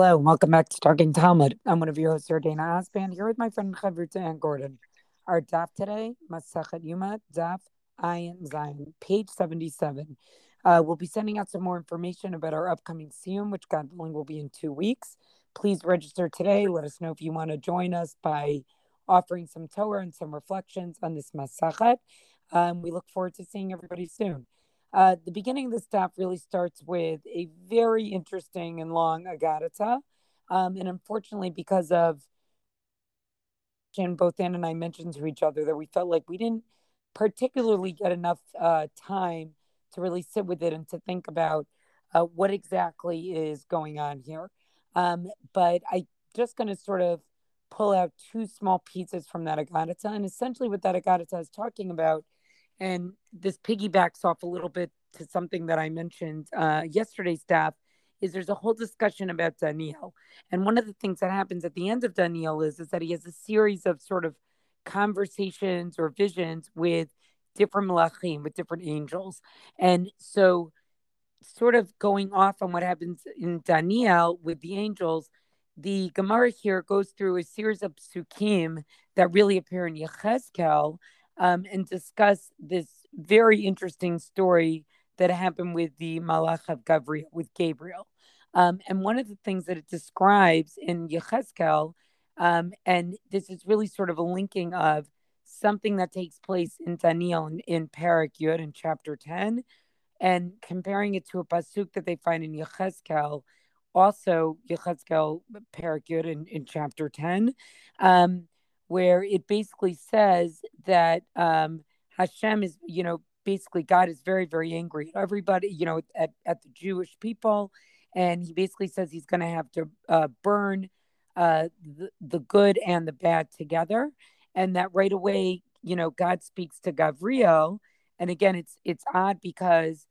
Hello, and welcome back to Talking Talmud. I'm one of your hosts, Dana Osband, here with my friend Chavruta Anne Gordon. Our daf today, Masachet Yoma, daf Ayin Zayin, page 77. Uh, we'll be sending out some more information about our upcoming Siyum, which God willing will be in two weeks. Please register today. Let us know if you want to join us by offering some Torah and some reflections on this Masachet. Um, we look forward to seeing everybody soon. Uh, the beginning of the daf really starts with a very interesting and long Agadata. Um, and unfortunately, because of and both Ann and I mentioned to each other that we felt like we didn't particularly get enough uh, time to really sit with it and to think about uh, what exactly is going on here. Um, but I'm just going to sort of pull out two small pieces from that Agadata. And essentially, what that Agadata is talking about and this piggybacks off a little bit to something that I mentioned uh, yesterday's daf is there's a whole discussion about Daniel. And one of the things that happens at the end of Daniel is, is that he has a series of sort of conversations or visions with different malachim, with different angels. And so sort of going off on what happens in Daniel with the angels, the Gemara here goes through a series of psukim that really appear in Yechezkel um, and discuss this very interesting story that happened with the Malach of Gabriel, with Gabriel. Um, and one of the things that it describes in Yechezkel, um, and this is really sort of a linking of something that takes place in Daniel in, in Parak Yud in chapter 10, and comparing it to a pasuk that they find in Yechezkel, also Yechezkel Parak Yud in, in chapter 10. Um, where it basically says that um, Hashem is, you know, basically God is very, very angry at everybody, you know, at, at the Jewish people. And he basically says he's going to have to uh, burn uh, the, the good and the bad together. And that right away, you know, God speaks to Gabriel. And again, it's it's odd because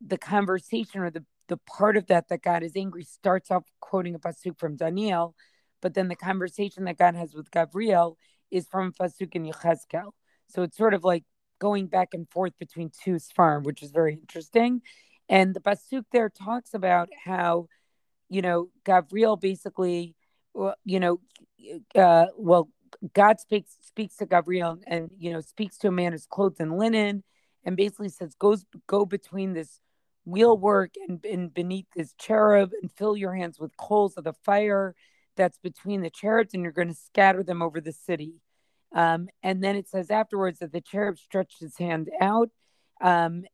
the conversation or the the part of that that God is angry starts off quoting a pasuk from Daniel, but then the conversation that God has with Gabriel is from Pasuk and Yechezkel. So it's sort of like going back and forth between two Sfarim, which is very interesting. And the Pasuk there talks about how, you know, Gabriel basically, you know, uh, well, God speaks speaks to Gabriel and you know speaks to a man who's clothed in linen, and basically says, "Goes go between this wheel work and, and beneath this cherub, and fill your hands with coals of the fire." That's between the cherubs and you're going to scatter them over the city. Um, and then it says afterwards that the cherub stretched his hand out, um,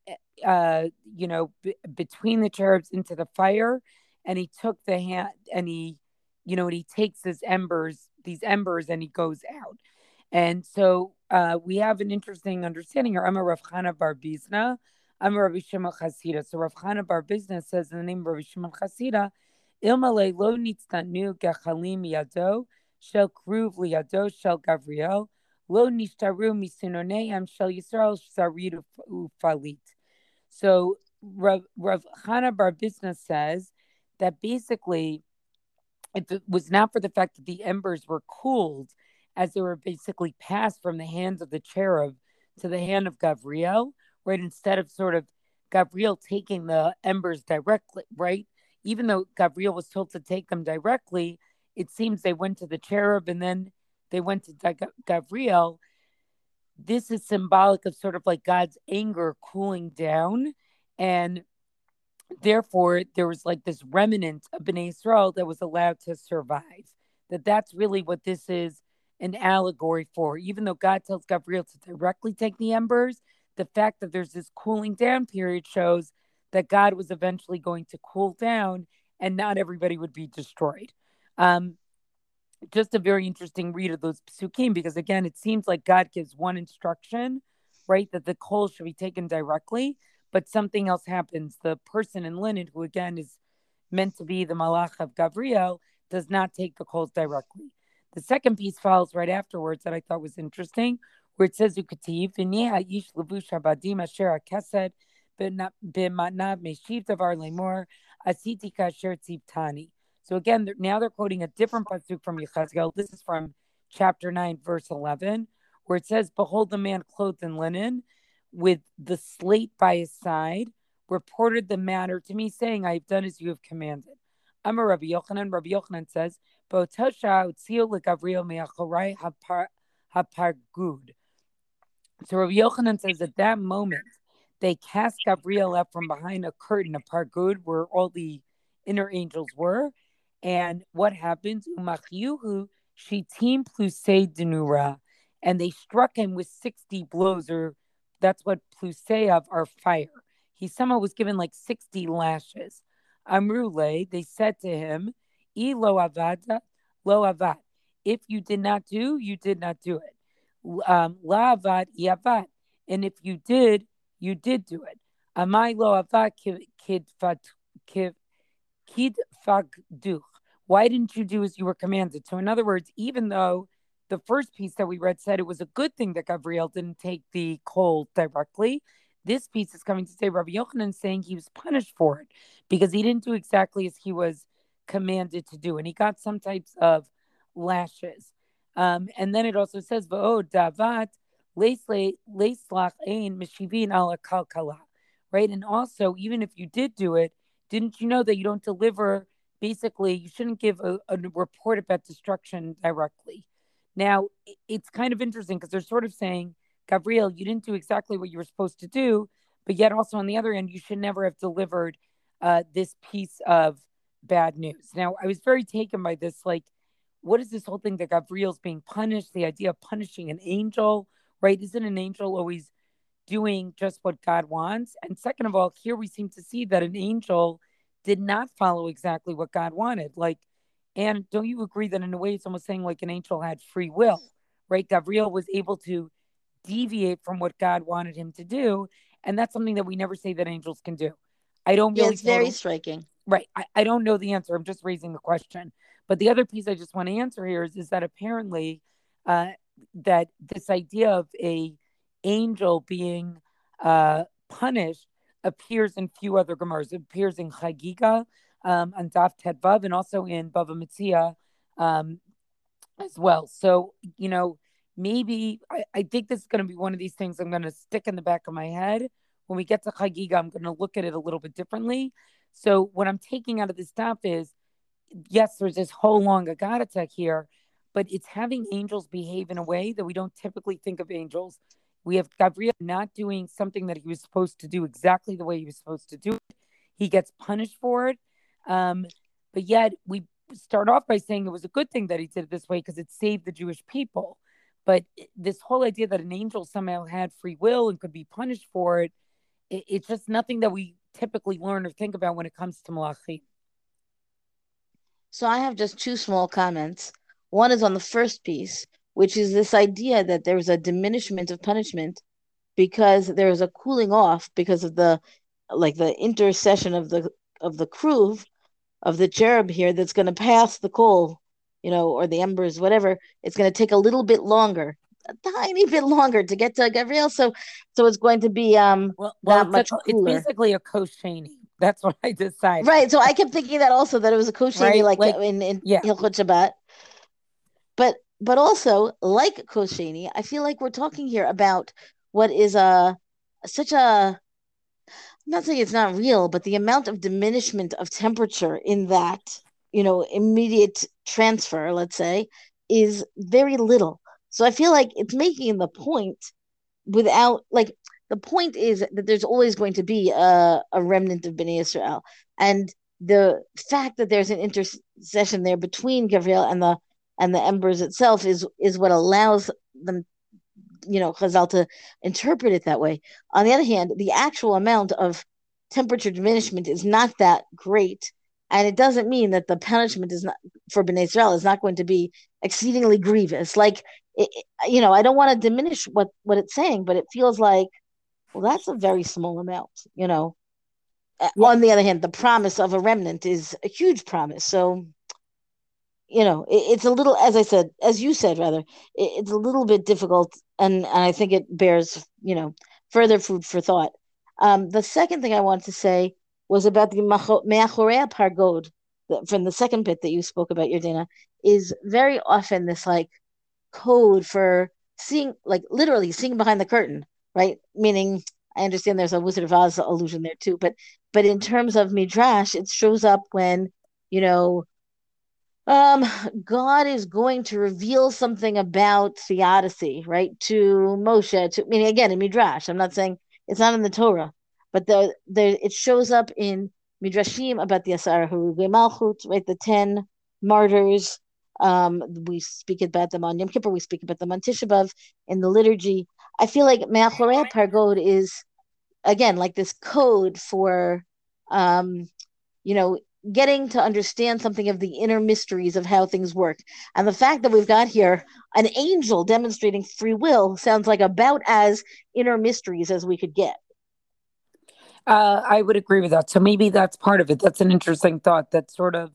uh, you know, b- between the cherubs into the fire, and he took the hand and he, you know, and he takes his embers, these embers, and he goes out. And so uh, we have an interesting understanding here. I'm a Rav Chana Bar Bizna. I'm a Rabbi Shimon Chasida. So Rav Chana Bar Bizna says in the name of Rabbi Shimon Chasida Ilmale lo nitztanu gachalim yado shel kruv liyado shel Gavriel lo nishtaru misunoneim shel Yisrael sarid ufalit. So Rav, Rav Chana bar Bizna says that basically, if it was not for the fact that the embers were cooled as they were basically passed from the hands of the cherub to the hand of Gavriel, right? Instead of sort of Gabriel taking the embers directly, right? Even though Gabriel was told to take them directly, it seems they went to the cherub and then they went to Gabriel. This is symbolic of sort of like God's anger cooling down. And therefore, there was like this remnant of Bnei Israel that was allowed to survive. That that's really what this is an allegory for. Even though God tells Gabriel to directly take the embers, the fact that there's this cooling down period shows that God was eventually going to cool down and not everybody would be destroyed. Um, just a very interesting read of those psukim because again, it seems like God gives one instruction, right, that the coal should be taken directly, but something else happens. The person in linen, who again is meant to be the malach of Gabriel, does not take the coals directly. The second piece follows right afterwards that I thought was interesting, where it says "Ukativ ish levush habadim asher So again, now they're quoting a different pasuk from Yechezkel. This is from chapter 9, verse 11, where it says, Behold, the man clothed in linen with the slate by his side reported the matter to me, saying, I have done as you have commanded. Amar Rabbi Yochanan. Rabbi Yochanan says. So Rabbi Yochanan says at that moment they cast Gabriel up from behind a curtain of Pargod where all the inner angels were. And what happens? Umachyuhu shitim plusei denura. And they struck him with 60 blows, or that's what plusei of are fire. He somehow was given like 60 lashes. Amrule, they said to him, E lo avada, lo avad. If you did not do, you did not do it um, la'avad yavad. And if you did, you did do it. Why didn't you do as you were commanded? So, in other words, even though the first piece that we read said it was a good thing that Gabriel didn't take the coal directly, this piece is coming to say Rabbi Yochanan saying he was punished for it because he didn't do exactly as he was commanded to do, and he got some types of lashes. Um, and then it also says, "V'o davat leislach ein mishivin ala kalkala," right? And also, even if you did do it, didn't you know that you don't deliver? Basically, you shouldn't give a, a report about destruction directly. Now, it's kind of interesting because they're sort of saying, Gabriel, you didn't do exactly what you were supposed to do, but yet also on the other end, you should never have delivered uh, this piece of bad news. Now, I was very taken by this, like what is this whole thing that Gabriel's being punished? The idea of punishing an angel, right? Isn't an angel always doing just what God wants? And second of all, here we seem to see that an angel did not follow exactly what God wanted. Like, and don't you agree that in a way it's almost saying like an angel had free will, right? Gabriel was able to deviate from what God wanted him to do. And that's something that we never say that angels can do. I don't really. Yeah, it's very striking. Right. I, I don't know the answer. I'm just raising the question. But the other piece I just want to answer here is, is that apparently uh, that this idea of a angel being uh, punished appears in few other Gemaras. It appears in Chagiga um, and Daf Tet Vav and also in Bava Metzia um, as well. So, you know, maybe I, I think this is going to be one of these things I'm going to stick in the back of my head. When we get to Chagiga, I'm going to look at it a little bit differently. So, what I'm taking out of this stuff is yes, there's this whole long Agadatek here, but it's having angels behave in a way that we don't typically think of angels. We have Gabriel not doing something that he was supposed to do exactly the way he was supposed to do it. He gets punished for it. Um, but yet we start off by saying it was a good thing that he did it this way because it saved the Jewish people. But this whole idea that an angel somehow had free will and could be punished for it, it it's just nothing that we typically learn or think about when it comes to Malachim. So I have just two small comments. One is on the first piece, which is this idea that there's a diminishment of punishment because there's a cooling off because of the like the intercession of the of the crew of the cherub here that's going to pass the coal, you know, or the embers, whatever. It's going to take a little bit longer, a tiny bit longer to get to Gabriel. So, so it's going to be um well, well not much a, cooler. It's basically a kosheni. That's what I decided. Right. So I kept thinking that also that it was a kosher right? like, like in, in yeah. Hilchot Shabbat. But but also like kosheni, I feel like we're talking here about what is a such a I'm not saying it's not real, but the amount of diminishment of temperature in that, you know, immediate transfer, let's say, is very little. So I feel like it's making the point without like the point is that there's always going to be a, a remnant of Bnei Israel. And the fact that there's an intercession there between Gabriel and the and the embers itself is is what allows them, you know, Chazal to interpret it that way. On the other hand, the actual amount of temperature diminishment is not that great, and it doesn't mean that the punishment is not for Bnei Israel is not going to be exceedingly grievous. Like, it, you know, I don't want to diminish what what it's saying, but it feels like well, that's a very small amount, you know. Yeah. On the other hand, the promise of a remnant is a huge promise. So, you know, it, it's a little, as I said, as you said, rather, it, it's a little bit difficult, and, and I think it bears, you know, further food for thought. Um, the second thing I want to say was about the Me'achorei Pargod, from the second bit that you spoke about, Yardaena, is very often this like code for seeing, like literally seeing behind the curtain right? Meaning, I understand there's a Wizard of Oz allusion there too, but but in terms of midrash, it shows up when you know, um, God is going to reveal something about the Odyssey, right, to Moshe. To I again, in Midrash. I'm not saying it's not in the Torah, but the, the it shows up in Midrashim about the Asar Harugei Malchut, right, the ten martyrs. Um, we speak about them on Yom Kippur. We speak about them on Tisha B'av in the liturgy. I feel like Me'achorei Pargod is again like this code for, um, you know, getting to understand something of the inner mysteries of how things work. And the fact that we've got here an angel demonstrating free will sounds like about as inner mysteries as we could get. Uh, I would agree with that. So maybe that's part of it. That's an interesting thought that sort of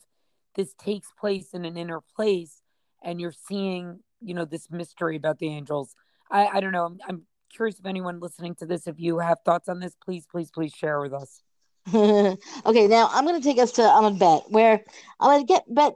this takes place in an inner place and you're seeing, you know, this mystery about the angels. I, I don't know. I'm, I'm curious if anyone listening to this, if you have thoughts on this, please, please, please share with us. okay, now I'm going to take us to Amud Bet, where I'm get Bet.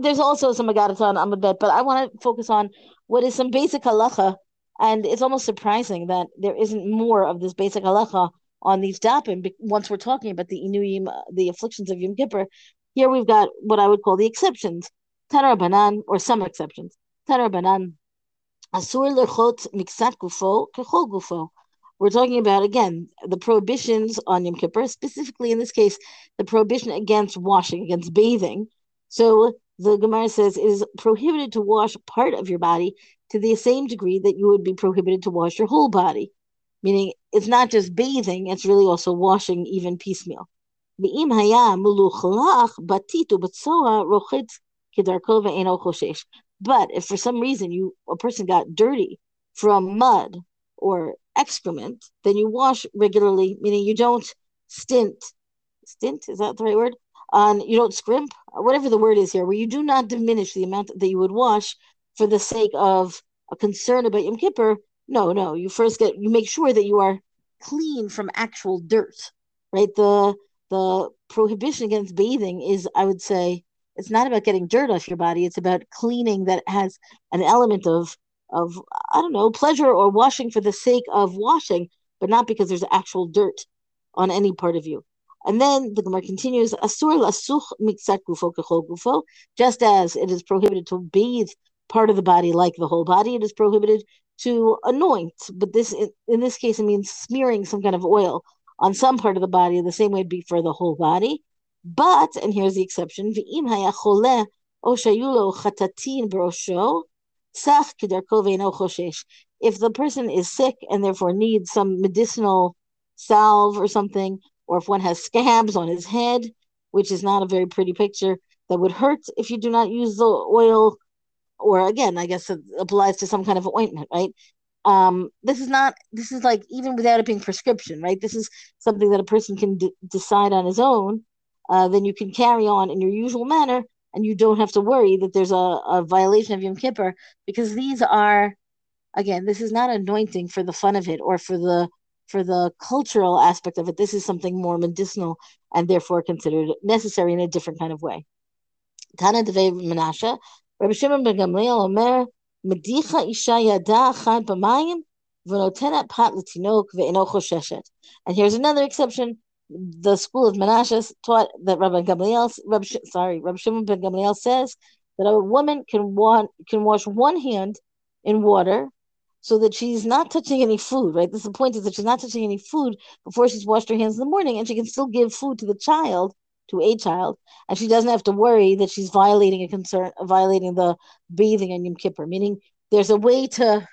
There's also some Agadah on Amud Bet, but I want to focus on what is some basic halacha. And it's almost surprising that there isn't more of this basic halacha on these dapim once we're talking about the inuyim, uh, the afflictions of Yom Kippur. Here we've got what I would call the exceptions, Tanu Rabanan, or some exceptions. Tanu Rabanan, Asur lechot miksat gufo kechol gufo. We're talking about, again, the prohibitions on Yom Kippur, specifically in this case, the prohibition against washing, against bathing. So the Gemara says it is prohibited to wash part of your body to the same degree that you would be prohibited to wash your whole body. Meaning it's not just bathing, it's really also washing even piecemeal. But if for some reason you a person got dirty from mud or excrement, then you wash regularly, meaning you don't stint. Stint, is that the right word? On you don't scrimp, whatever the word is here, where you do not diminish the amount that you would wash for the sake of a concern about Yom Kippur. No, no, you first get you make sure that you are clean from actual dirt, right? The the prohibition against bathing is, I would say, it's not about getting dirt off your body. It's about cleaning that has an element of of I don't know pleasure or washing for the sake of washing, but not because there's actual dirt on any part of you. And then the Gemara continues, Asur lasuch miksat gufo kechol gufo, just as it is prohibited to bathe part of the body like the whole body, it is prohibited to anoint. But this, in this case, it means smearing some kind of oil on some part of the body, the same way it'd be for the whole body. But, and here's the exception, v'im hayachole o shayulo chatatin brosho, if the person is sick and therefore needs some medicinal salve or something, or if one has scabs on his head, which is not a very pretty picture, that would hurt if you do not use the oil, or again, I guess it applies to some kind of ointment, right? Um, this is not, this is like even without it being prescription, right? This is something that a person can d- decide on his own. Uh, then you can carry on in your usual manner and you don't have to worry that there's a, a violation of Yom Kippur because these are, again, this is not anointing for the fun of it or for the for the cultural aspect of it. This is something more medicinal and therefore considered necessary in a different kind of way. Tana Devei Menashe, Rabbi Shimon ben Gamliel Omer, Medicha Isha Yada Achad B'mayim, V'notenet Pat L'tinok Ve'eno Chosheshet. And here's another exception the school of Menashe taught that Rabbi Gamliel, Rabbi, sorry, Rabbi Shimon ben Gamliel says that a woman can can wash one hand in water so that she's not touching any food, right? This is the point is that she's not touching any food before she's washed her hands in the morning, and she can still give food to the child, to a child, and she doesn't have to worry that she's violating a concern, violating the bathing on Yom Kippur. Meaning, there's a way to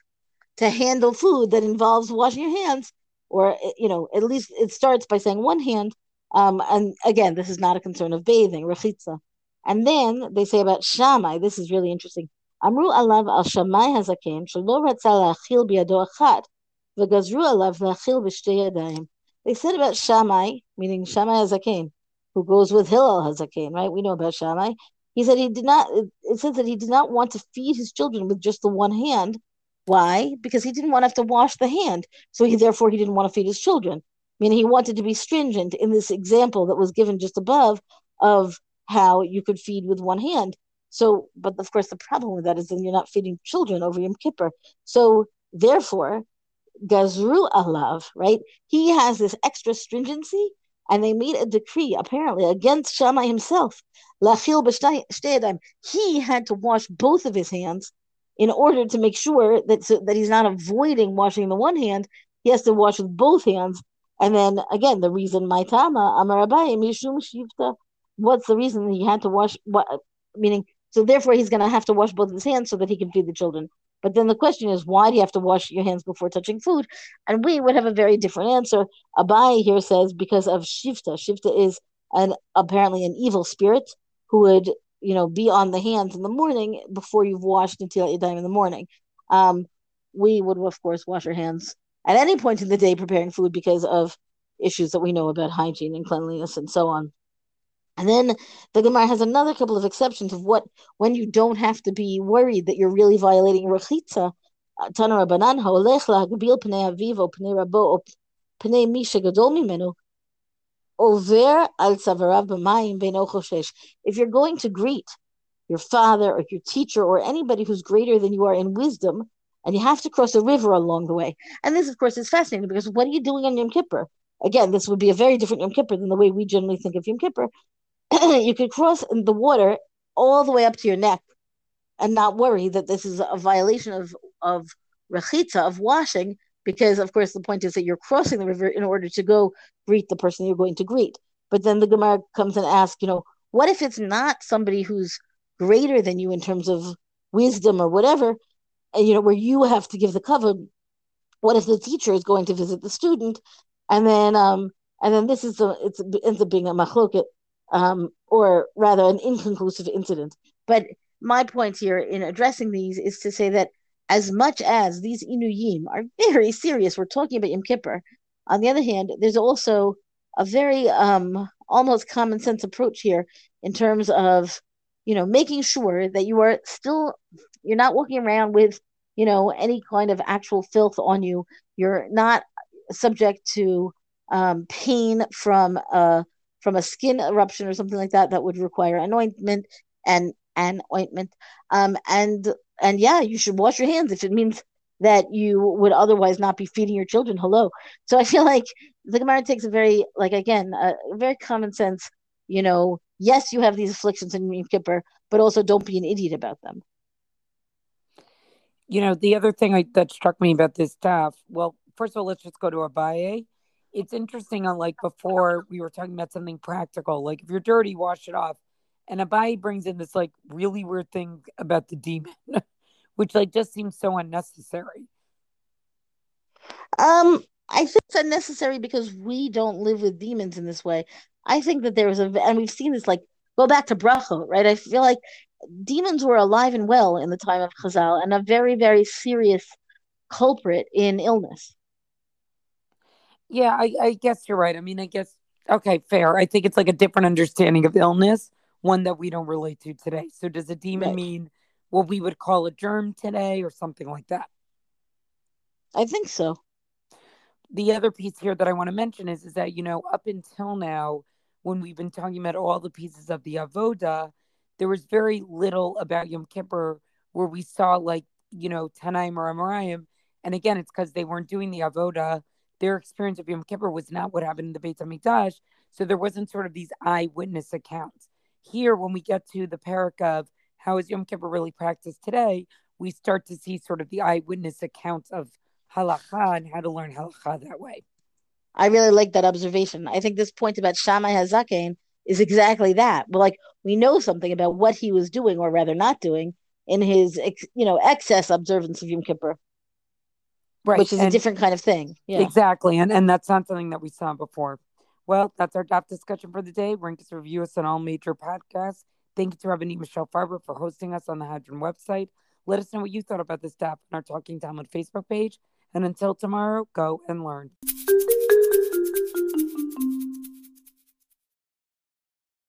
to handle food that involves washing your hands or eh, you know, at least it starts by saying one hand. Um, and again, this is not a concern of bathing, rechitza. And then they say about Shammai, this is really interesting. Amru alav al Shammai hazaken, shelo ratza achat, v'gazru alav la'achil. They said about Shammai, meaning Shammai hazaken, who goes with Hillel hazaken, right? We know about Shammai. He said he did not, it says that he did not want to feed his children with just the one hand, why? Because he didn't want to have to wash the hand. So he therefore he didn't want to feed his children. Meaning he wanted to be stringent in this example that was given just above of how you could feed with one hand. So, but of course, the problem with that is then you're not feeding children over Yom Kippur. So, therefore, Gazru Alav, right? He has this extra stringency, and they made a decree apparently against Shammai himself. He had to wash both of his hands in order to make sure that so, that he's not avoiding washing the one hand. He has to wash with both hands. And then again, the reason my tama amar Abaye mishum shivta. What's the reason he had to wash? What meaning? So therefore, he's going to have to wash both his hands so that he can feed the children. But then the question is, why do you have to wash your hands before touching food? And we would have a very different answer. Abaye here says because of shifta. Shifta is an apparently an evil spirit who would, you know, be on the hands in the morning before you've washed until time in the morning. Um, we would of course wash our hands at any point in the day preparing food because of issues that we know about hygiene and cleanliness and so on. And then the Gemara has another couple of exceptions of what when you don't have to be worried that you're really violating rechitza. Tanara banan haolech lahagbil pnei avivo pnei rabo pnei misha gadol mimenu over al. If you're going to greet your father or your teacher or anybody who's greater than you are in wisdom, and you have to cross a river along the way. And this, of course, is fascinating because what are you doing on Yom Kippur? Again, this would be a very different Yom Kippur than the way we generally think of Yom Kippur. you could cross the water all the way up to your neck and not worry that this is a violation of of rechitza of washing because of course the point is that you're crossing the river in order to go greet the person you're going to greet but then the gemara comes and asks you know what if it's not somebody who's greater than you in terms of wisdom or whatever and you know where you have to give the cover what if the teacher is going to visit the student and then um and then this is a it ends up being a machloket um, or rather an inconclusive incident. But my point here in addressing these is to say that as much as these inuyim are very serious, we're talking about Yom Kippur. On the other hand, there's also a very um, almost common sense approach here in terms of, you know, making sure that you are still you're not walking around with, you know, any kind of actual filth on you. You're not subject to um, pain from uh, from a skin eruption or something like that that would require an ointment and an ointment. Um, and and yeah, you should wash your hands if it means that you would otherwise not be feeding your children. Hello. So I feel like the Gemara takes a very like again a very common sense. You know, yes, you have these afflictions in Yom Kippur, but also don't be an idiot about them. You know, the other thing I, that struck me about this daf. Well, first of all, let's just go to Abaye it's interesting on like before we were talking about something practical like if you're dirty wash it off and Abaye brings in this like really weird thing about the demon which like just seems so unnecessary. Um i think it's unnecessary because we don't live with demons in this way. I think that there was a and we've seen this like go back to bracha right? I feel like demons were alive and well in the time of chazal and a very very serious culprit in illness. Yeah, I, I guess you're right. I mean, I guess okay, fair. I think it's like a different understanding of illness, one that we don't relate to today. So does a demon right. mean what we would call a germ today or something like that? I think so. The other piece here that I want to mention is is that, you know, up until now, when we've been talking about all the pieces of the avoda, there was very little about Yom Kippur where we saw like, you know, Tanaim or Amoraim. And again, it's because they weren't doing the avoda their experience of Yom Kippur was not what happened in the Beit HaMikdash. So there wasn't sort of these eyewitness accounts. Here, when we get to the parak of how is Yom Kippur really practiced today, we start to see sort of the eyewitness accounts of halacha and how to learn halacha that way. I really like that observation. I think this point about Shammai Hazaken is exactly that. But like we know something about what he was doing, or rather not doing, in his you know excess observance of Yom Kippur right. which is and a different kind of thing. Yeah. Exactly. And and that's not something that we saw before. Well, that's our top discussion for the day. Rank us review us on all major podcasts. Thank you to Rabbanit Michelle Farber for hosting us on the Hadran website. Let us know what you thought about this daf on our Talking Talmud Facebook page. And until tomorrow, go and learn.